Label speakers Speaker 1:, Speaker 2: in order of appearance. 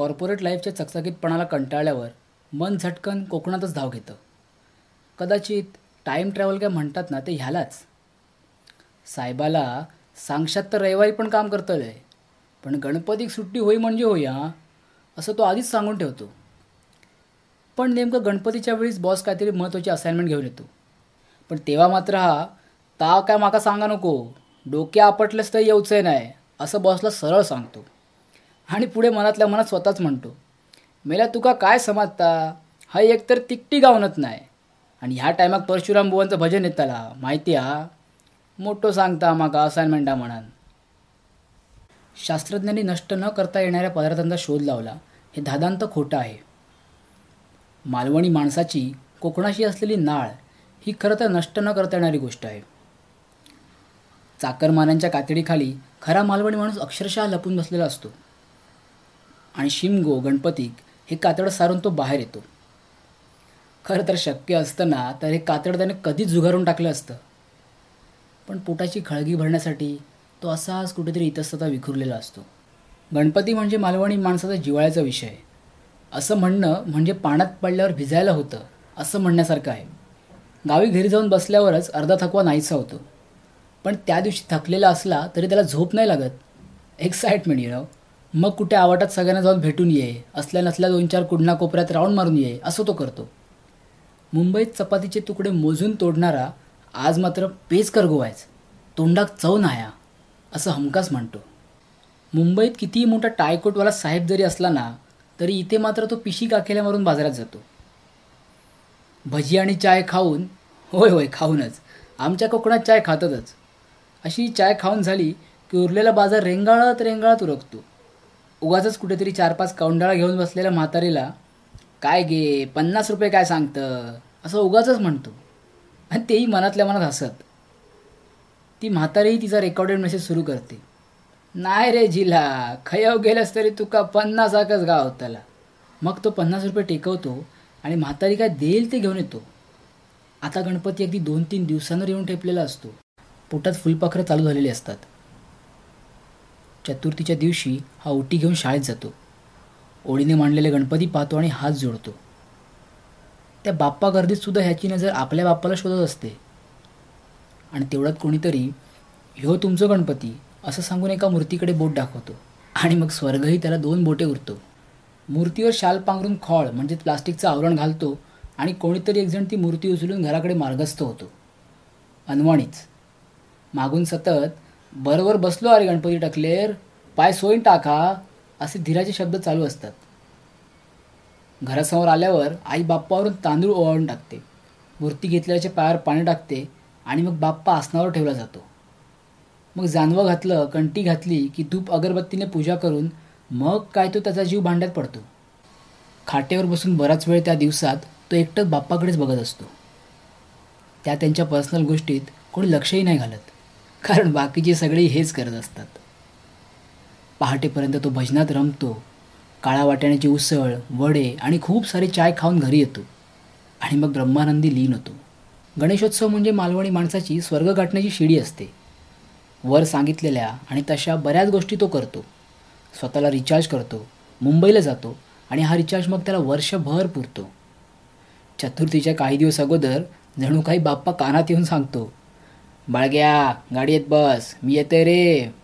Speaker 1: Corporate लाईफच्या चकचकीतपणाला कंटाळल्यावर मन झटकन कोकणातच धाव घेतं. कदाचित टाईम ट्रॅव्हल काय म्हणतात ना ते ह्यालाच. साहेबाला सांगशात तर रविवारी पण काम करतलंय पण गणपतीक सुट्टी होई म्हणजे होई असं तो आधीच सांगून ठेवतो. पण नेमकं गणपतीच्या वेळीस बॉस काहीतरी महत्त्वाची असाइनमेंट घेऊन येतो. पण तेव्हा मात्र हा ताव काय माका सांगा नको डोक्या आपटलंच तर येऊचं नाही असं बॉसला सरळ सांगतो. आणि पुढे मनातल्या मनात स्वतःच म्हणतो मेला तुका काय समजता? हा एकतर तिकटी गावनत नाही आणि ह्या टायमाक परशुराम बुवांचं भजन येताला माहिती हा? मोठं सांगता माका असाइनमेंटा म्हणान. शास्त्रज्ञांनी नष्ट न करता येणाऱ्या पदार्थांचा शोध लावला. हे धादांत खोटं आहे. मालवणी माणसाची कोकणाशी असलेली नाळ ही खरं तर नष्ट न करता येणारी गोष्ट आहे. चाकरमान्यांच्या कातडीखाली खरा मालवणी माणूस अक्षरशः लपून बसलेला असतो. आणि शिमगो गणपतीक हे कातड सारून तो बाहेर येतो. खरं तर शक्य असतं ना तर हे कातड त्याने कधीच जुगारून टाकलं असतं. पण पोटाची खळगी भरण्यासाठी तो असाच कुठेतरी इतस्तता विखुरलेला असतो. गणपती म्हणजे मालवणी माणसाचा जिवाळ्याचा विषय. असं म्हणणं म्हणजे पाण्यात पडल्यावर भिजायला होतं असं म्हणण्यासारखं आहे. गावी घरी जाऊन बसल्यावरच अर्धा थकवा नाहीसा होतो. पण त्या दिवशी थकलेला असला तरी त्याला झोप नाही लागत. एक्साइटमेंट यु नो मग कुठे आवाटात सगळ्यांना जाऊन भेटून ये. असल्या नसल्या दोन चार कुडणा कोपऱ्यात राऊंड मारून ये. असं तो करतो. मुंबईत चपातीचे तुकडे मोजून तोडणारा आज मात्र पेच करगोवायच तोंडाक चव नाया असं हमखास म्हणतो. मुंबईत कितीही मोठा टायकोटवाला साहेब जरी असला ना तरी इथे मात्र तो पिशी काखेल्या मारून बाजारात जातो. भजी आणि चाय खाऊन होय होय खाऊनच. आमच्या कोकणात चाय खातातच. अशी चाय खाऊन झाली की उरलेला बाजार रेंगाळत रेंगाळत उरकतो. उगाच कुठेतरी चार पाच कौंडाळा घेऊन बसलेल्या म्हातारीला काय गे पन्नास रुपये काय सांगतं? असं उगाच म्हणतो. आणि तेही मनातल्या मनात हसत. ती म्हातारीही तिचा रेकॉर्डेड मेसेज सुरू करते. नाही रे जिला खयव गेलंस तरी तुका पन्नास आकच गाव त्याला. मग तो पन्नास रुपये टेकवतो आणि म्हातारी काय देईल ते घेऊन येतो. आता गणपती अगदी दोन तीन दिवसांवर येऊन ठेपलेला असतो. पोटात फुलपाखरं चालू झालेली असतात. चतुर्थीच्या दिवशी हा ओटी घेऊन शाळेत जातो. ओळीने मांडलेले गणपती पाहतो आणि हात जोडतो. त्या बाप्पा गर्दीत सुद्धा ह्याची नजर आपल्या बाप्पाला शोधत असते. आणि तेवढ्यात कोणीतरी ह्यो तुमचं गणपती असं सांगून एका मूर्तीकडे बोट दाखवतो. आणि मग स्वर्गही त्याला दोन बोटे उरतो. मूर्तीवर शाल पांघरून खॉळ म्हणजे प्लास्टिकचं आवरण घालतो आणि कोणीतरी एकजण ती मूर्ती उचलून घराकडे मार्गस्थ होतो. अनवाणीच. मागून सतत बरोबर बसलो अरे गणपती टाकलेर पाय सोयीन टाका असे धीराचे शब्द चालू असतात. घरासमोर आल्यावर आई बाप्पावरून तांदूळ ओवाळून टाकते. मूर्ती घेतल्याच्या पायावर पाणी टाकते आणि मग बाप्पा आसनावर ठेवला जातो. मग जानवं घातलं कंटी घातली की धूप अगरबत्तीने पूजा करून मग काय तो त्याचा जीव भांड्यात पडतो. खाटेवर बसून बराच वेळ त्या दिवसात तो एकटंच बाप्पाकडेच बघत असतो. त्या त्यांच्या पर्सनल गोष्टीत कोणी लक्षही नाही घालत. कारण बाकीचे सगळे हेच करत असतात. पहाटेपर्यंत तो भजनात रमतो. काळा वाटाण्याची उसळ वडे आणि खूप सारी चाय खाऊन घरी येतो. आणि मग ब्रह्मानंदी लीन होतो. गणेशोत्सव म्हणजे मालवणी माणसाची स्वर्ग गाठण्याची शिडी असते. वर सांगितलेल्या आणि तशा बऱ्याच गोष्टी तो करतो. स्वतःला रिचार्ज करतो. मुंबईला जातो आणि हा रिचार्ज मग त्याला वर्षभर पुरतो. चतुर्थीच्या काही दिवस अगोदर जणू काही बाप्पा कानात येऊन सांगतो बाळग्या गाडीत बस. मी येते रे.